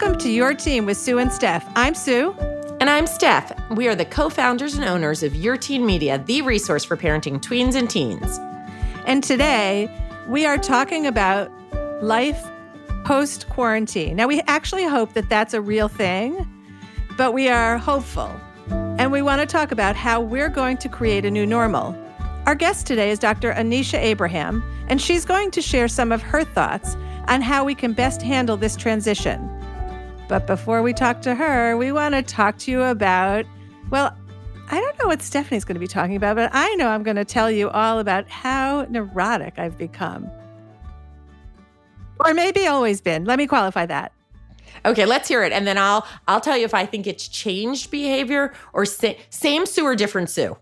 Welcome to Your Teen with Sue and Steph. I'm Sue. And I'm Steph. We are the co founders and owners of Your Teen Media, the resource for parenting tweens and teens. And today we are talking about life post quarantine. Now, we actually hope that that's a real thing, but we are hopeful. And we want to talk about how we're going to create a new normal. Our guest today is Dr. Anisha Abraham, and she's going to share some of her thoughts on how we can best handle this transition. But before we talk to her, we want to talk to you about, well, I don't know what Stephanie's going to be talking about, but I know I'm going to tell you all about how neurotic I've become. Or maybe always been. Let me qualify that. Okay, let's hear it, and then I'll I'll tell you if I think it's changed behavior or sa- same Sue or different Sue.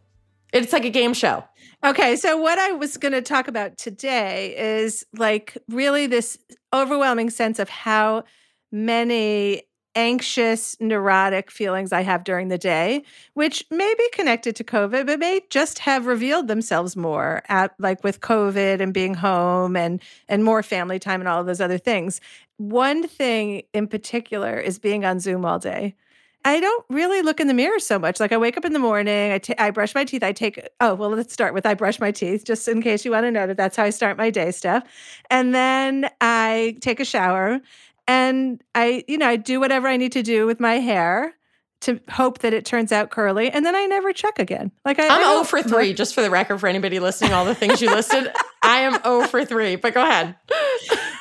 It's like a game show. Okay, so what I was going to talk about today is like really this overwhelming sense of how many anxious, neurotic feelings I have during the day, which may be connected to COVID, but may just have revealed themselves more at like with COVID and being home and and more family time and all of those other things. One thing in particular is being on Zoom all day. I don't really look in the mirror so much. Like I wake up in the morning, I, t- I brush my teeth. I take, oh, well, let's start with I brush my teeth, just in case you want to know that that's how I start my day stuff. And then I take a shower and I, you know, I do whatever I need to do with my hair to hope that it turns out curly. And then I never check again. Like I, I'm I 0 for 3, just for the record, for anybody listening, all the things you listed. I am 0 for 3, but go ahead.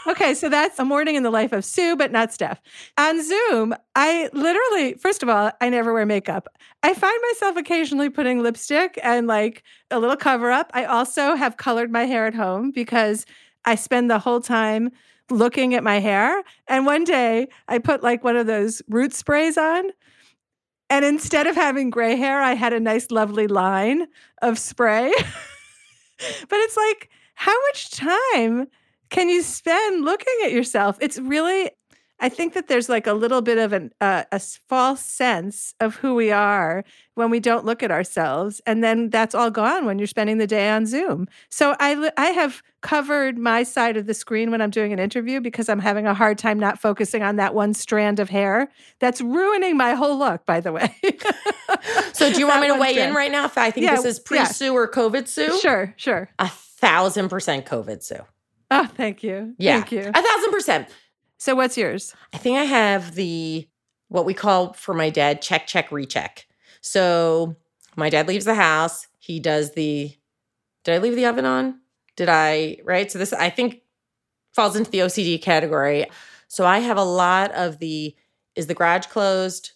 Okay, so that's a morning in the life of Sue, but not Steph. On Zoom, I literally, first of all, I never wear makeup. I find myself occasionally putting lipstick and like a little cover up. I also have colored my hair at home because I spend the whole time looking at my hair. And one day I put like one of those root sprays on. And instead of having gray hair, I had a nice, lovely line of spray. but it's like, how much time can you spend looking at yourself? It's really, I think that there's like a little bit of an, uh, a false sense of who we are when we don't look at ourselves. And then that's all gone when you're spending the day on Zoom. So I, I have covered my side of the screen when I'm doing an interview because I'm having a hard time not focusing on that one strand of hair. That's ruining my whole look, by the way. So do you want That me to weigh in right now if I think Yeah, this is yeah. pre-Sue or COVID Sue? Sure, sure. A thousand percent COVID Sue. Oh, thank you. Yeah. Thank you. A thousand percent. So what's yours? I think I have the what we call for my dad check, check, recheck. So my dad leaves the house. He does the did I leave the oven on? Did I right? So this I think falls into the OCD category. So I have a lot of the is the garage closed?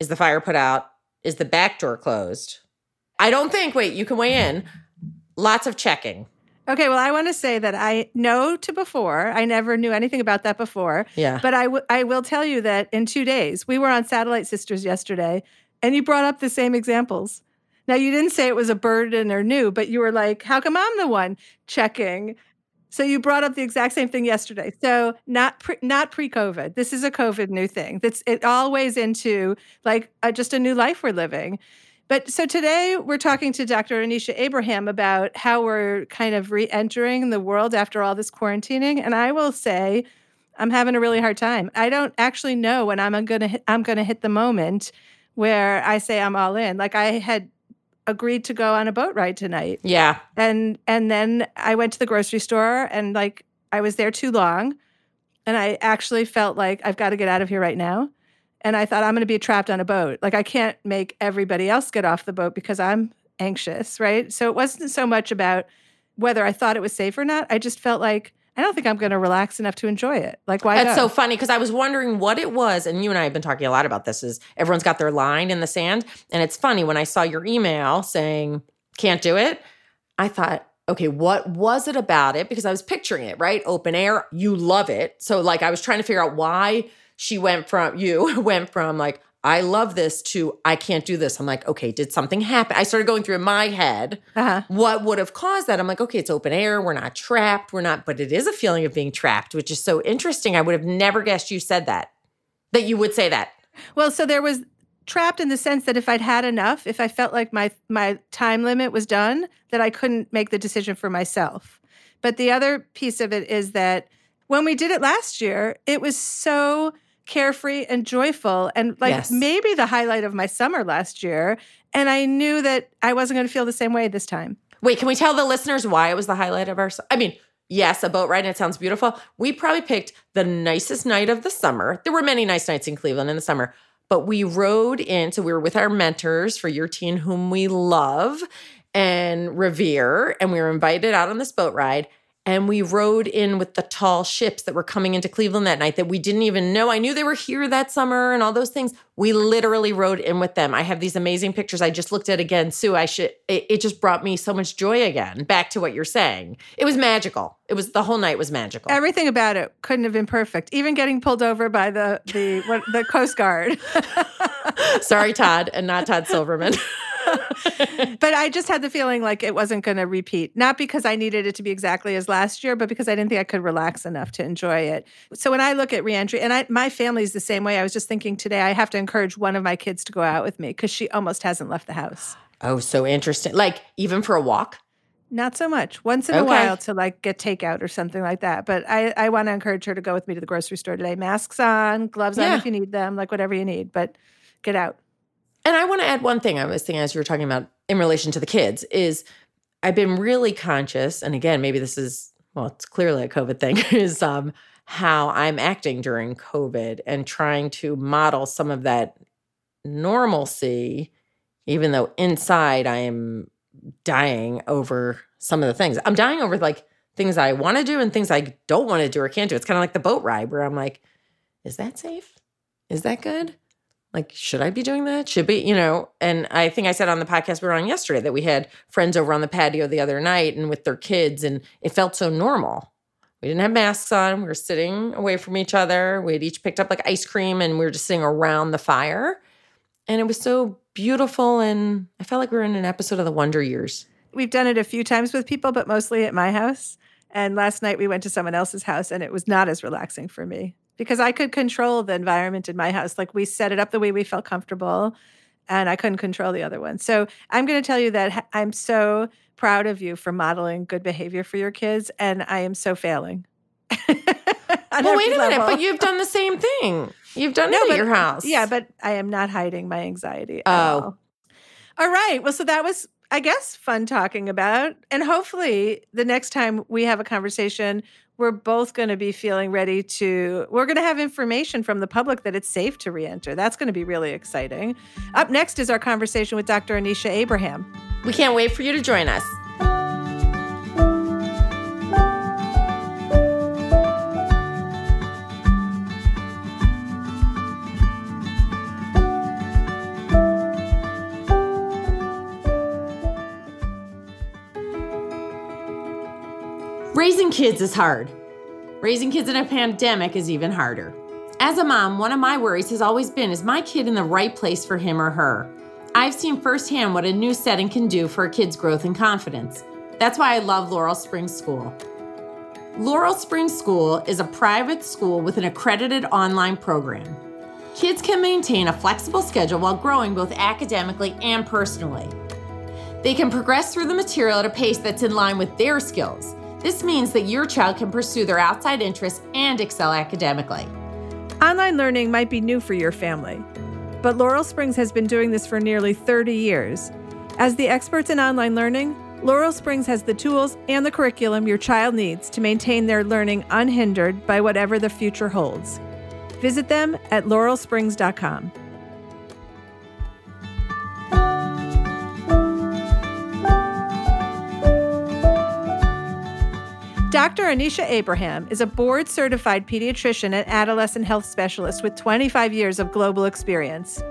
Is the fire put out? Is the back door closed? I don't think, wait, you can weigh in. Lots of checking. Okay, well, I want to say that I know to before. I never knew anything about that before. Yeah. But I, w- I will tell you that in two days, we were on Satellite Sisters yesterday, and you brought up the same examples. Now, you didn't say it was a burden or new, but you were like, how come I'm the one checking? So you brought up the exact same thing yesterday. So not pre, not pre-COVID. This is a COVID new thing. That's it all weighs into like uh, just a new life we're living. But so today we're talking to Dr. Anisha Abraham about how we're kind of re-entering the world after all this quarantining. And I will say, I'm having a really hard time. I don't actually know when I'm gonna hit, I'm gonna hit the moment where I say I'm all in. Like I had agreed to go on a boat ride tonight Yeah. and and then I went to the grocery store and like I was there too long and I actually felt like I've got to get out of here right now and I thought I'm going to be trapped on a boat like I can't make everybody else get off the boat because I'm anxious right so it wasn't so much about whether I thought it was safe or not I just felt like I don't think I'm going to relax enough to enjoy it like why That's go? so funny because I was wondering what it was, and you and I have been talking a lot about this. Is everyone's got their line in the sand, and it's funny when I saw your email saying can't do it. I thought, okay, what was it about it? Because I was picturing it right, open air. You love it, so like I was trying to figure out why she went from you went from like I love this to I can't do this. I'm like, okay, did something happen? I started going through in my head uh-huh. what would have caused that? I'm like, okay, it's open air. We're not trapped. We're not, but it is a feeling of being trapped, which is so interesting. I would have never guessed you said that, that you would say that. Well, so there was trapped in the sense that if I'd had enough, if I felt like my my time limit was done, that I couldn't make the decision for myself. But the other piece of it is that when we did it last year, it was so carefree and joyful and like Yes. maybe the highlight of my summer last year. And I knew that I wasn't going to feel the same way this time. Wait, can we tell the listeners why it was the highlight of our? I mean, yes, a boat ride. And it sounds beautiful. We probably picked the nicest night of the summer. There were many nice nights in Cleveland in the summer, but we rode in. So we were with our mentors for your teen, whom we love and revere, and we were invited out on this boat ride. And we rode in with the tall ships that were coming into Cleveland that night that we didn't even know. I knew they were here that summer and all those things. We literally rode in with them. I have these amazing pictures. I just looked at again. Sue, I should, it, it just brought me so much joy again. Back to what you're saying. It was magical. It was the whole night was magical. Everything about it couldn't have been perfect. Even getting pulled over by the the what, the Coast Guard. Sorry, Todd, and not Todd Silverman. but I just had the feeling like it wasn't going to repeat. Not because I needed it to be exactly as last year, but because I didn't think I could relax enough to enjoy it. So when I look at reentry, and I, my family's the same way. I was just thinking today I have to encourage one of my kids to go out with me because she almost hasn't left the house. oh, so interesting. Like, even for a walk? Not so much. Once in a while to like get takeout or something like that. But I, I want to encourage her to go with me to the grocery store today. Masks on, gloves on if you need them, like whatever you need. But get out. And I want to add one thing I was thinking as you were talking about in relation to the kids is I've been really conscious, and again, maybe this is well, it's clearly a COVID thing, is um how I'm acting during COVID and trying to model some of that normalcy, even though inside I am dying over some of the things. I'm dying over like things I want to do and things I don't want to do or can't do. It's kind of like the boat ride where I'm like, is that safe? Is that good? Like, should I be doing that? Should be, you know? And I think I said on the podcast we were on yesterday that we had friends over on the patio the other night and with their kids, and it felt so normal. We didn't have masks on. We were sitting away from each other. We had each picked up like ice cream and we were just sitting around the fire. And it was so beautiful. And I felt like we were in an episode of The Wonder Years. We've done it a few times with people, but mostly at my house. And last night we went to someone else's house and it was not as relaxing for me because I could control the environment in my house. Like we set it up the way we felt comfortable and I couldn't control the other one. So I'm going to tell you that I'm so proud of you for modeling good behavior for your kids and I am so failing. Well, wait a minute, but you've done the same thing. You've done No, it at but- your house. Yeah, but I am not hiding my anxiety. Oh. all. All right. Well, so that was, I guess, fun talking about. And hopefully, the next time we have a conversation, we're both going to be feeling ready to, we're going to have information from the public that it's safe to re enter. That's going to be really exciting. Up next is our conversation with Dr. Anisha Abraham. we can't wait for you to join us. Raising kids is hard. Raising kids in a pandemic is even harder. As a mom, one of my worries has always been is my kid in the right place for him or her? I've seen firsthand what a new setting can do for a kid's growth and confidence. That's why I love Laurel Springs School. Laurel Springs School is a private school with an accredited online program. Kids can maintain a flexible schedule while growing both academically and personally. They can progress through the material at a pace that's in line with their skills. This means that your child can pursue their outside interests and excel academically. Online learning might be new for your family, but Laurel Springs has been doing this for nearly 30 years. As the experts in online learning, Laurel Springs has the tools and the curriculum your child needs to maintain their learning unhindered by whatever the future holds. Visit them at laurelsprings.com. Dr. Anisha Abraham is a board certified pediatrician and adolescent health specialist with 25 years of global experience.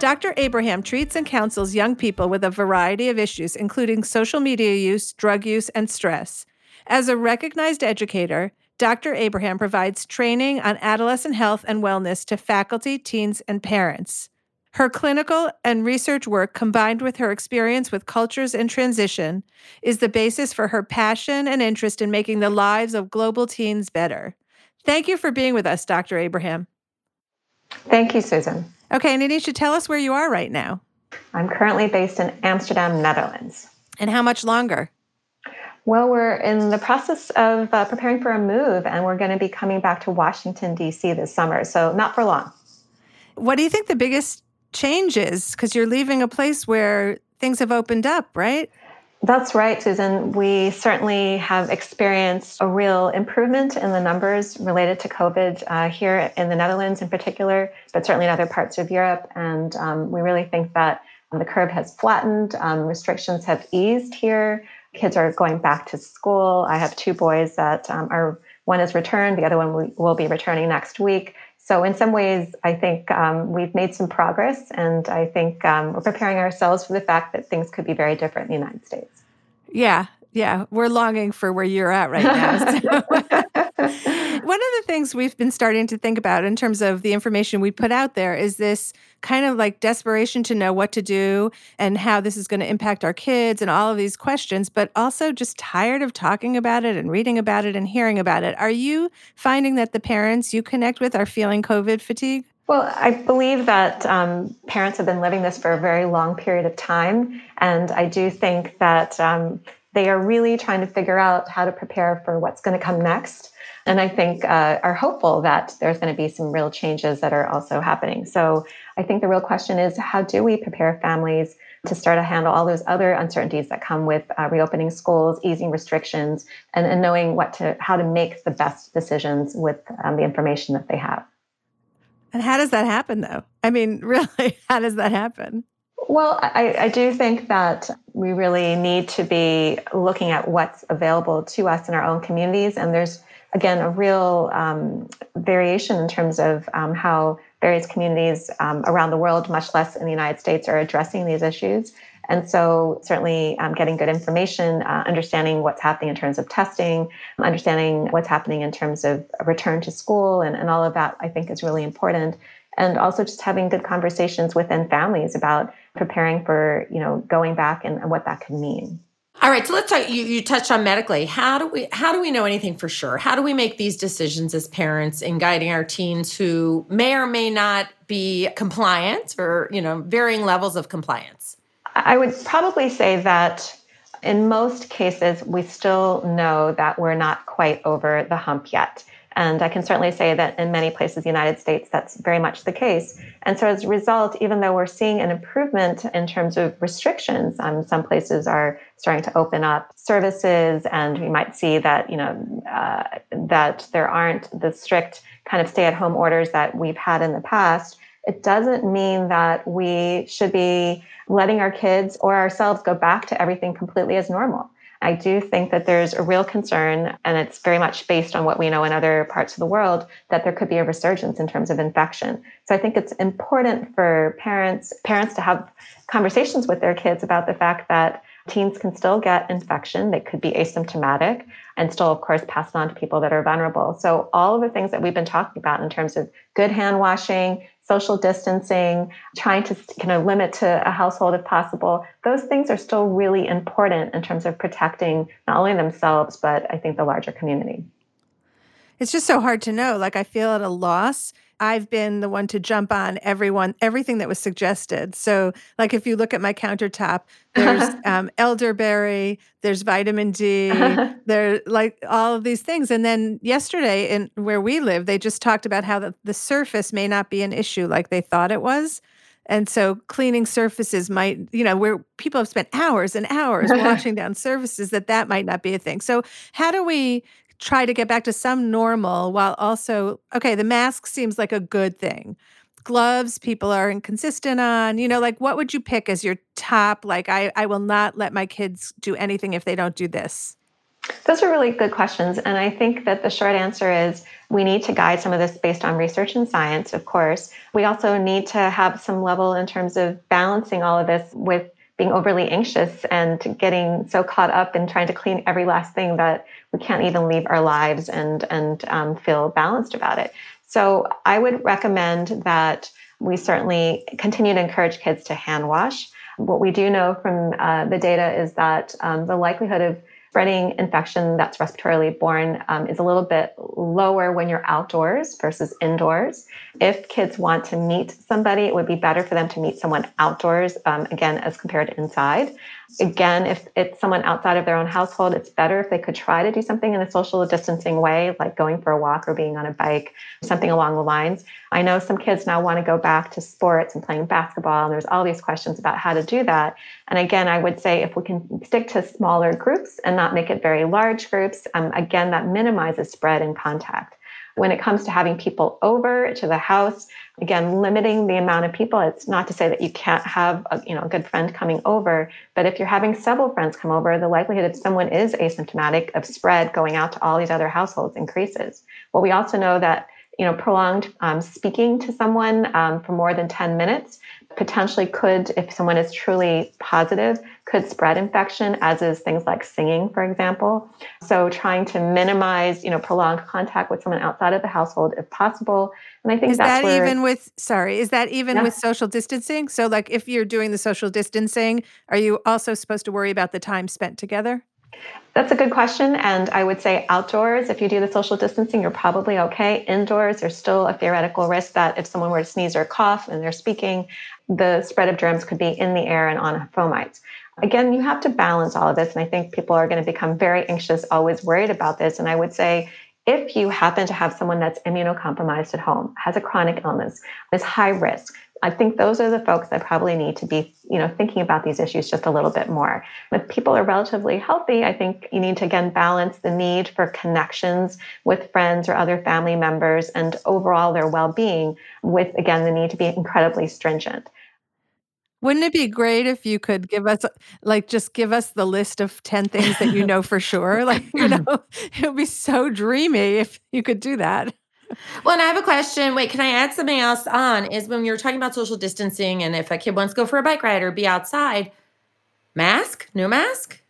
Dr. Abraham treats and counsels young people with a variety of issues, including social media use, drug use, and stress. As a recognized educator, Dr. Abraham provides training on adolescent health and wellness to faculty, teens, and parents. Her clinical and research work, combined with her experience with cultures in transition, is the basis for her passion and interest in making the lives of global teens better. Thank you for being with us, Dr. Abraham. Thank you, Susan. Okay, and Anisha, tell us where you are right now I'm currently based in Amsterdam, Netherlands. and how much longer. Well, we're in the process of uh, preparing for a move, and we're going to be coming back to Washington, D.C. this summer. So, not for long. What do you think the biggest change is? Because you're leaving a place where things have opened up, right? That's right, Susan. We certainly have experienced a real improvement in the numbers related to COVID uh, here in the Netherlands in particular, but certainly in other parts of Europe. And um, we really think that the curve has flattened, um, restrictions have eased here. Kids are going back to school. I have two boys that um, are, one is returned, the other one will be returning next week. So, in some ways, I think um, we've made some progress, and I think um, we're preparing ourselves for the fact that things could be very different in the United States. Yeah, yeah, we're longing for where you're at right now. So. One of the things we've been starting to think about in terms of the information we put out there is this kind of like desperation to know what to do and how this is going to impact our kids and all of these questions, but also just tired of talking about it and reading about it and hearing about it. Are you finding that the parents you connect with are feeling COVID fatigue? Well, I believe that um, parents have been living this for a very long period of time. And I do think that um, they are really trying to figure out how to prepare for what's going to come next and I think uh, are hopeful that there's going to be some real changes that are also happening. So I think the real question is how do we prepare families to start to handle all those other uncertainties that come with uh, reopening schools, easing restrictions, and, and, knowing what to how to make the best decisions with um, the information that they have. And how does that happen, though? I mean, really, how does that happen? Well, I, I, do think that we really need to be looking at what's available to us in our own communities. And there's again, a real um, variation in terms of um, how various communities um, around the world, much less in the United States, are addressing these issues. And so, certainly, um, getting good information, uh, understanding what's happening in terms of testing, understanding what's happening in terms of return to school, and, and all of that, I think, is really important. And also, just having good conversations within families about preparing for, you know, going back and, and what that could mean. All right, so let's talk. You, you touched on medically. How do we how do we know anything for sure? How do we make these decisions as parents in guiding our teens who may or may not be compliant or you know varying levels of compliance? I would probably say that in most cases we still know that we're not quite over the hump yet. And I can certainly say that in many places in the United States, that's very much the case. And so as a result, even though we're seeing an improvement in terms of restrictions, um, some places are starting to open up services, and we might see that, you know, uh, that there aren't the strict kind of stay-at-home orders that we've had in the past. It doesn't mean that we should be letting our kids or ourselves go back to everything completely as normal. I do think that there's a real concern, and it's very much based on what we know in other parts of the world, that there could be a resurgence in terms of infection. So I think it's important for parents parents to have conversations with their kids about the fact that teens can still get infection. They could be asymptomatic and still, of course, pass it on to people that are vulnerable. So all of the things that we've been talking about in terms of good hand washing, social distancing, trying to kind of limit to a household if possible, those things are still really important in terms of protecting not only themselves, but I think the larger community. It's just so hard to know. Like, I feel at a loss I've been the one to jump on everyone, everything that was suggested. So, like if you look at my countertop, there's um, elderberry, there's vitamin D, there like all of these things. And then yesterday, in where we live, they just talked about how the, the surface may not be an issue like they thought it was. And so cleaning surfaces might, you know, where people have spent hours and hours washing down surfaces, that that might not be a thing. So how do we try to get back to some normal while also, okay, the mask seems like a good thing. Gloves, people are inconsistent on, you know, like what would you pick as your top? Like, I, I will not let my kids do anything if they don't do this. Those are really good questions. And I think that the short answer is we need to guide some of this based on research and science, of course. We also need to have some level in terms of balancing all of this with being overly anxious and getting so caught up in trying to clean every last thing that we can't even leave our lives and and um, feel balanced about it. So I would recommend that we certainly continue to encourage kids to hand wash. What we do know from uh, the data is that um, the likelihood of spreading infection that's respiratorily borne um, is a little bit lower when you're outdoors versus indoors. If kids want to meet somebody, it would be better for them to meet someone outdoors, um, again, as compared to inside. Again, if it's someone outside of their own household, it's better if they could try to do something in a social distancing way, like going for a walk or being on a bike, something along the lines. I know some kids now want to go back to sports and playing basketball, and there's all these questions about how to do that. And again, I would say if we can stick to smaller groups and not make it very large groups, um, again, that minimizes spread and contact. When it comes to having people over to the house, again, limiting the amount of people, it's not to say that you can't have a, you know, a good friend coming over, but if you're having several friends come over, the likelihood if someone is asymptomatic of spread going out to all these other households increases. Well, we also know that you know, prolonged um, speaking to someone um, for more than 10 minutes potentially could, if someone is truly positive, could spread infection, as is things like singing, for example. So trying to minimize, you know, prolonged contact with someone outside of the household if possible. And I think is that's that where, even with sorry, is that even Yeah. with social distancing? So like if you're doing the social distancing, are you also supposed to worry about the time spent together? That's a good question. And I would say outdoors, if you do the social distancing, you're probably okay. Indoors, there's still a theoretical risk that if someone were to sneeze or cough and they're speaking, the spread of germs could be in the air and on fomites. Again, you have to balance all of this. And I think people are going to become very anxious, always worried about this. And I would say, if you happen to have someone that's immunocompromised at home, has a chronic illness, is high risk, I think those are the folks that probably need to be, you know, thinking about these issues just a little bit more. If people are relatively healthy, I think you need to again balance the need for connections with friends or other family members and overall their well-being with again the need to be incredibly stringent. Wouldn't it be great if you could give us like just give us the list of 10 things that you know for sure? Like, you know, it would be so dreamy if you could do that. Well, and I have a question. Wait, can I add something else on? Is when you're talking about social distancing and if a kid wants to go for a bike ride or be outside, mask? No mask?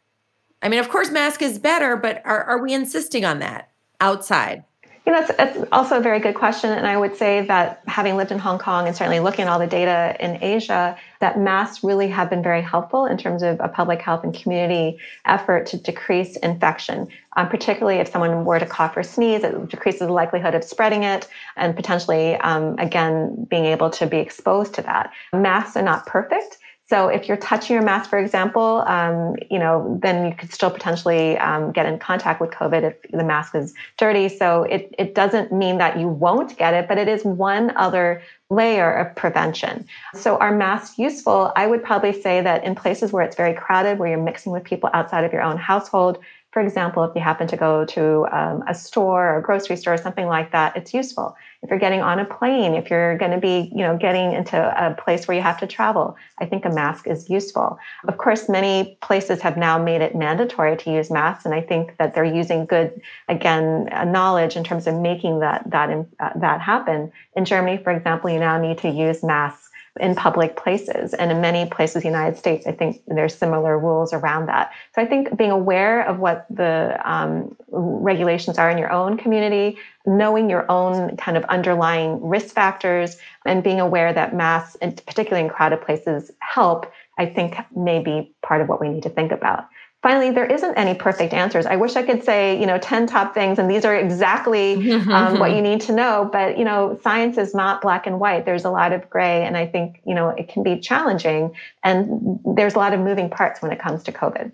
I mean, of course, mask is better, but are, are we insisting on that outside? You know, it's, it's also a very good question. And I would say that having lived in Hong Kong and certainly looking at all the data in Asia, that masks really have been very helpful in terms of a public health and community effort to decrease infection. Um, particularly if someone were to cough or sneeze, it decreases the likelihood of spreading it and potentially, um, again, being able to be exposed to that. Masks are not perfect. So if you're touching your mask, for example, um, you know, then you could still potentially um, get in contact with COVID if the mask is dirty. So it, it doesn't mean that you won't get it, but it is one other layer of prevention. So are masks useful? I would probably say that in places where it's very crowded, where you're mixing with people outside of your own household, for example, if you happen to go to um, a store or a grocery store or something like that, it's useful. If you're getting on a plane, if you're going to be, you know, getting into a place where you have to travel, I think a mask is useful. Of course, many places have now made it mandatory to use masks, and I think that they're using good, again, uh, knowledge in terms of making that that uh, that happen. In Germany, for example, you now need to use masks in public places. And in many places in the United States, I think there's similar rules around that. So I think being aware of what the um, regulations are in your own community, knowing your own kind of underlying risk factors, and being aware that masks, and particularly in crowded places, help, I think may be part of what we need to think about finally there isn't any perfect answers i wish i could say you know 10 top things and these are exactly um, what you need to know but you know science is not black and white there's a lot of gray and i think you know it can be challenging and there's a lot of moving parts when it comes to covid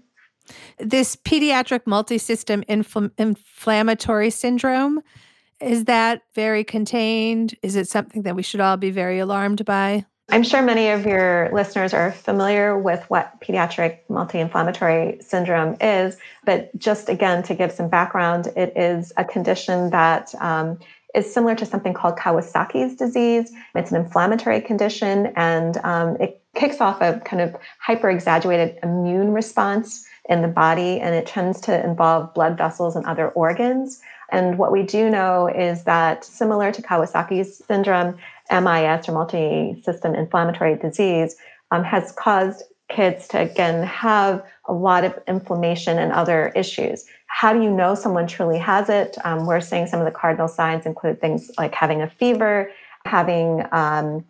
This pediatric multisystem infl- inflammatory syndrome is that very contained? Is it something that we should all be very alarmed by? I'm sure many of your listeners are familiar with what pediatric multi inflammatory syndrome is, but just again to give some background, it is a condition that um, is similar to something called Kawasaki's disease. It's an inflammatory condition and um, it kicks off a kind of hyper exaggerated immune response in the body, and it tends to involve blood vessels and other organs. And what we do know is that, similar to Kawasaki's syndrome, MIS or multi system inflammatory disease um, has caused kids to again have a lot of inflammation and other issues. How do you know someone truly has it? Um, we're saying some of the cardinal signs include things like having a fever, having um,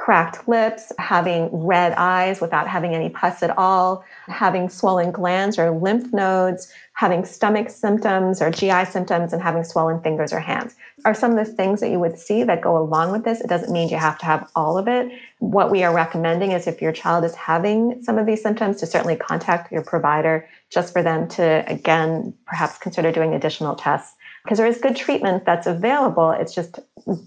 cracked lips, having red eyes without having any pus at all, having swollen glands or lymph nodes, having stomach symptoms or GI symptoms, and having swollen fingers or hands are some of the things that you would see that go along with this. It doesn't mean you have to have all of it. What we are recommending is if your child is having some of these symptoms, to certainly contact your provider just for them to, again, perhaps consider doing additional tests because there is good treatment that's available. It's just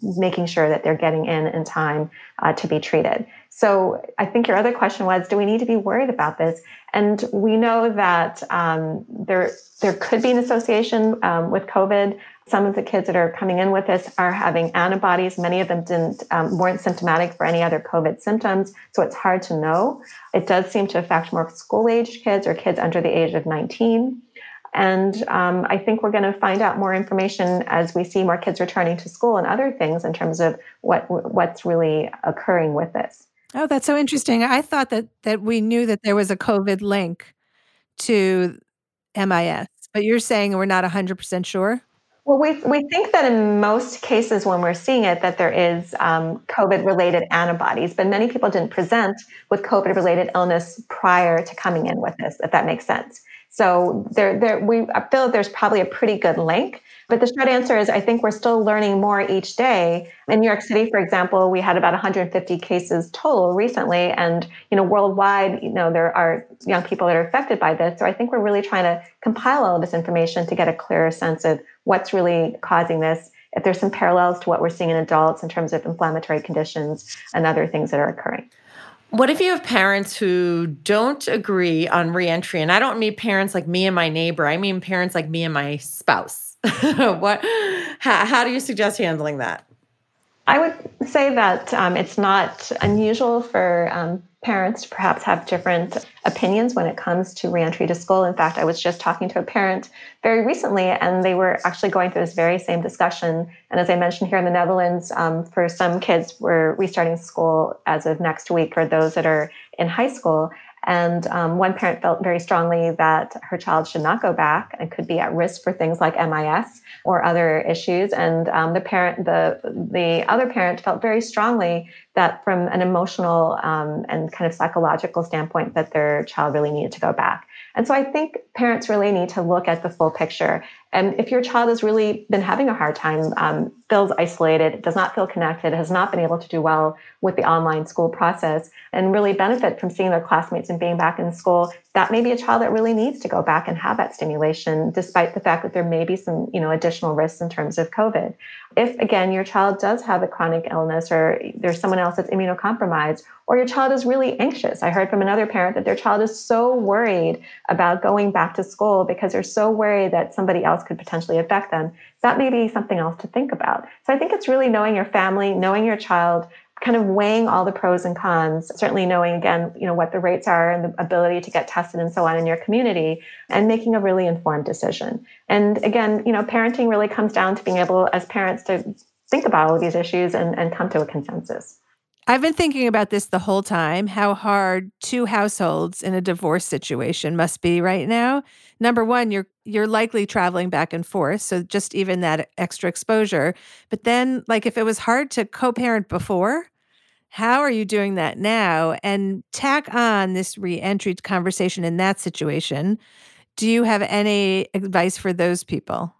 making sure that they're getting in in time uh, to be treated. So I think your other question was, do we need to be worried about this? And we know that um, there there could be an association um, with COVID. Some of the kids that are coming in with this are having antibodies. Many of them didn't um, weren't symptomatic for any other COVID symptoms, so it's hard to know. It does seem to affect more school-aged kids or kids under the age of 19. And um, I think we're going to find out more information as we see more kids returning to school and other things in terms of what what's really occurring with this. Oh, that's so interesting. I thought that that we knew that there was a COVID link to MIS, but you're saying we're not 100% sure? Well, we, we think that in most cases when we're seeing it, that there is um, COVID related antibodies, but many people didn't present with COVID related illness prior to coming in with this, if that makes sense. So there, there, we I feel there's probably a pretty good link. But the short answer is I think we're still learning more each day. In New York City, for example, we had about 150 cases total recently. And, you know, worldwide, you know, there are young people that are affected by this. So I think we're really trying to compile all of this information to get a clearer sense of what's really causing this. If there's some parallels to what we're seeing in adults in terms of inflammatory conditions and other things that are occurring. What if you have parents who don't agree on reentry? And I don't mean parents like me and my neighbor. I mean parents like me and my spouse what? How, how, do you suggest handling that? I would say that um, it's not unusual for um, parents to perhaps have different opinions when it comes to reentry to school. In fact, I was just talking to a parent very recently, and they were actually going through this very same discussion. And as I mentioned here in the Netherlands, um, for some kids, we're restarting school as of next week for those that are in high school. And um, one parent felt very strongly that her child should not go back and could be at risk for things like MIS or other issues. And um, the parent, the the other parent, felt very strongly that from an emotional um, and kind of psychological standpoint, that their child really needed to go back. And so I think parents really need to look at the full picture. And if your child has really been having a hard time, um, feels isolated, does not feel connected, has not been able to do well with the online school process, and really benefit from seeing their classmates and being back in school, that may be a child that really needs to go back and have that stimulation, despite the fact that there may be some, you know, additional risks in terms of COVID. If again your child does have a chronic illness or there's someone else that's immunocompromised, or your child is really anxious. I heard from another parent that their child is so worried about going back to school because they're so worried that somebody else could potentially affect them. That may be something else to think about. So I think it's really knowing your family, knowing your child, kind of weighing all the pros and cons, certainly knowing again, you know, what the rates are and the ability to get tested and so on in your community and making a really informed decision. And again, you know, parenting really comes down to being able as parents to think about all of these issues and, and come to a consensus. I've been thinking about this the whole time how hard two households in a divorce situation must be right now. Number 1, you're you're likely traveling back and forth, so just even that extra exposure. But then like if it was hard to co-parent before, how are you doing that now? And tack on this reentry conversation in that situation. Do you have any advice for those people?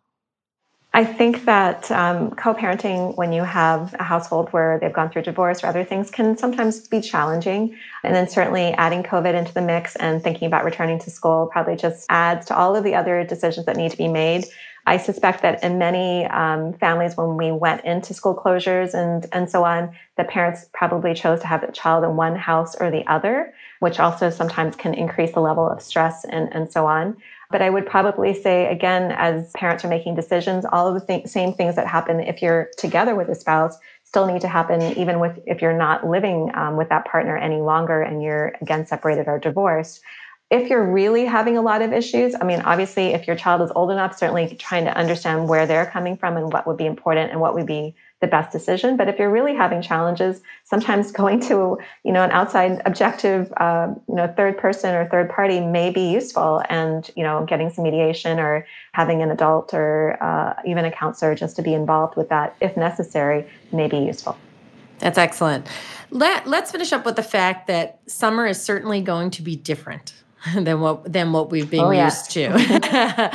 I think that um, co parenting, when you have a household where they've gone through divorce or other things, can sometimes be challenging. And then certainly adding COVID into the mix and thinking about returning to school probably just adds to all of the other decisions that need to be made. I suspect that in many um, families, when we went into school closures and, and so on, the parents probably chose to have a child in one house or the other, which also sometimes can increase the level of stress and, and so on. But I would probably say, again, as parents are making decisions, all of the th- same things that happen if you're together with a spouse still need to happen, even with if you're not living um, with that partner any longer and you're again separated or divorced. If you're really having a lot of issues, I mean, obviously, if your child is old enough, certainly trying to understand where they're coming from and what would be important and what would be the best decision. But if you're really having challenges, sometimes going to you know an outside objective, uh, you know, third person or third party may be useful, and you know, getting some mediation or having an adult or uh, even a counselor just to be involved with that if necessary may be useful. That's excellent. Let, let's finish up with the fact that summer is certainly going to be different than what than what we've been Oh, yeah. used to.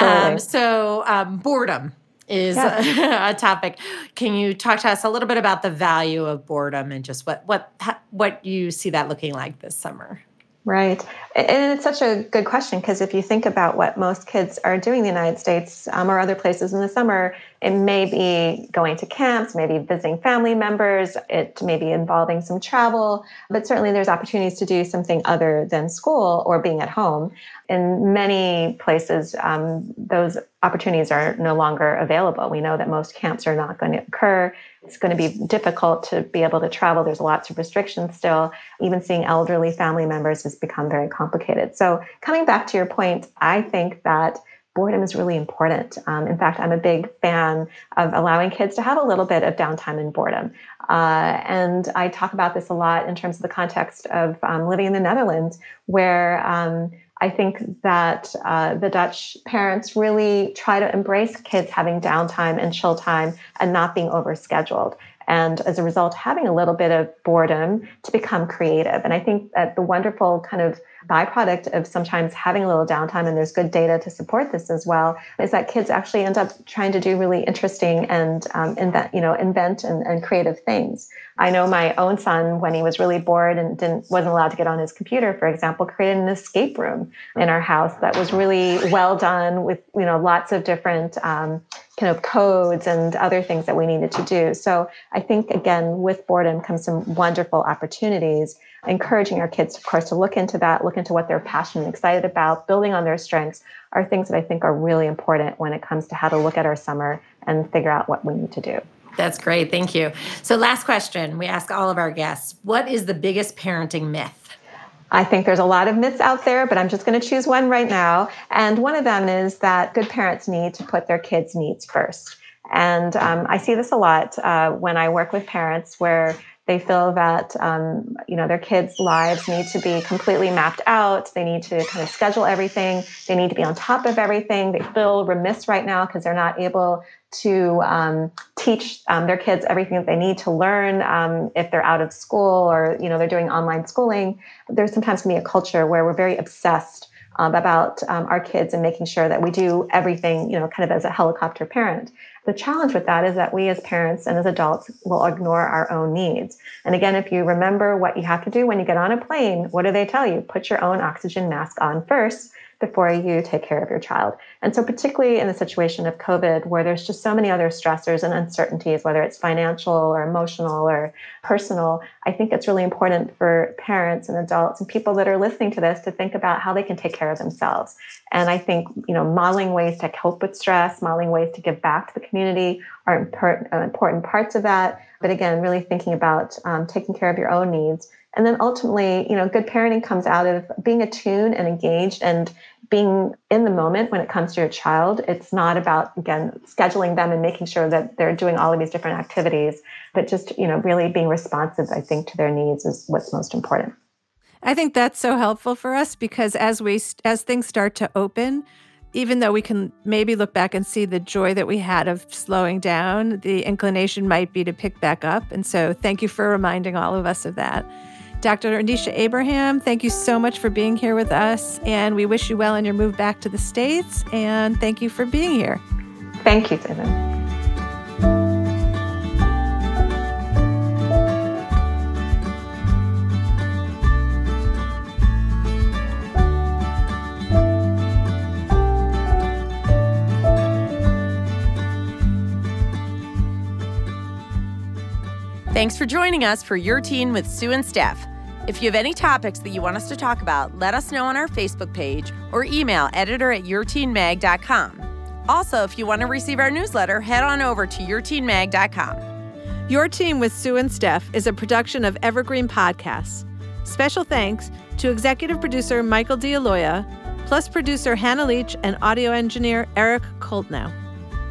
um, so um, boredom is a, a topic. Can you talk to us a little bit about the value of boredom and just what what what you see that looking like this summer? Right. And it's such a good question because if you think about what most kids are doing in the United States um, or other places in the summer, it may be going to camps, maybe visiting family members, it may be involving some travel, but certainly there's opportunities to do something other than school or being at home. In many places, um, those opportunities are no longer available. We know that most camps are not going to occur. It's going to be difficult to be able to travel. There's lots of restrictions still. Even seeing elderly family members has become very complicated. So, coming back to your point, I think that boredom is really important. Um, in fact, I'm a big fan of allowing kids to have a little bit of downtime and boredom. Uh, and I talk about this a lot in terms of the context of um, living in the Netherlands, where um, I think that uh, the Dutch parents really try to embrace kids having downtime and chill time and not being overscheduled. And as a result, having a little bit of boredom to become creative. And I think that the wonderful kind of byproduct of sometimes having a little downtime, and there's good data to support this as well, is that kids actually end up trying to do really interesting and um, invent, you know, invent and, and creative things. I know my own son, when he was really bored and didn't wasn't allowed to get on his computer, for example, created an escape room in our house that was really well done with you know lots of different um, kind of codes and other things that we needed to do. So I think again, with boredom comes some wonderful opportunities. Encouraging our kids, of course, to look into that, look into what they're passionate and excited about, building on their strengths are things that I think are really important when it comes to how to look at our summer and figure out what we need to do. That's great. Thank you. So, last question we ask all of our guests What is the biggest parenting myth? I think there's a lot of myths out there, but I'm just going to choose one right now. And one of them is that good parents need to put their kids' needs first. And um, I see this a lot uh, when I work with parents where they feel that um, you know their kids' lives need to be completely mapped out. They need to kind of schedule everything. They need to be on top of everything. They feel remiss right now because they're not able to um, teach um, their kids everything that they need to learn um, if they're out of school or you know they're doing online schooling. There's sometimes can be a culture where we're very obsessed um, about um, our kids and making sure that we do everything you know kind of as a helicopter parent. The challenge with that is that we as parents and as adults will ignore our own needs. And again, if you remember what you have to do when you get on a plane, what do they tell you? Put your own oxygen mask on first before you take care of your child. And so, particularly in the situation of COVID, where there's just so many other stressors and uncertainties, whether it's financial or emotional or personal, I think it's really important for parents and adults and people that are listening to this to think about how they can take care of themselves. And I think, you know, modeling ways to cope with stress, modeling ways to give back to the community are important, uh, important parts of that. But again, really thinking about um, taking care of your own needs. And then ultimately, you know, good parenting comes out of being attuned and engaged and being in the moment when it comes to your child. It's not about, again, scheduling them and making sure that they're doing all of these different activities, but just, you know, really being responsive, I think, to their needs is what's most important. I think that's so helpful for us because as we as things start to open, even though we can maybe look back and see the joy that we had of slowing down, the inclination might be to pick back up. And so thank you for reminding all of us of that. Dr. Anisha Abraham, thank you so much for being here with us. And we wish you well in your move back to the States. And thank you for being here. Thank you, Susan. Thanks for joining us for Your Teen with Sue and Steph. If you have any topics that you want us to talk about, let us know on our Facebook page or email editor at yourteenmag.com. Also, if you want to receive our newsletter, head on over to yourteenmag.com. Your Teen with Sue and Steph is a production of Evergreen Podcasts. Special thanks to executive producer Michael DeAloia, plus producer Hannah Leach and audio engineer Eric Koltnow.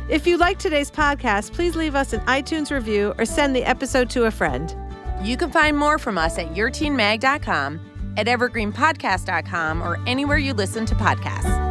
If you like today's podcast, please leave us an iTunes review or send the episode to a friend. You can find more from us at yourteenmag.com, at evergreenpodcast.com, or anywhere you listen to podcasts.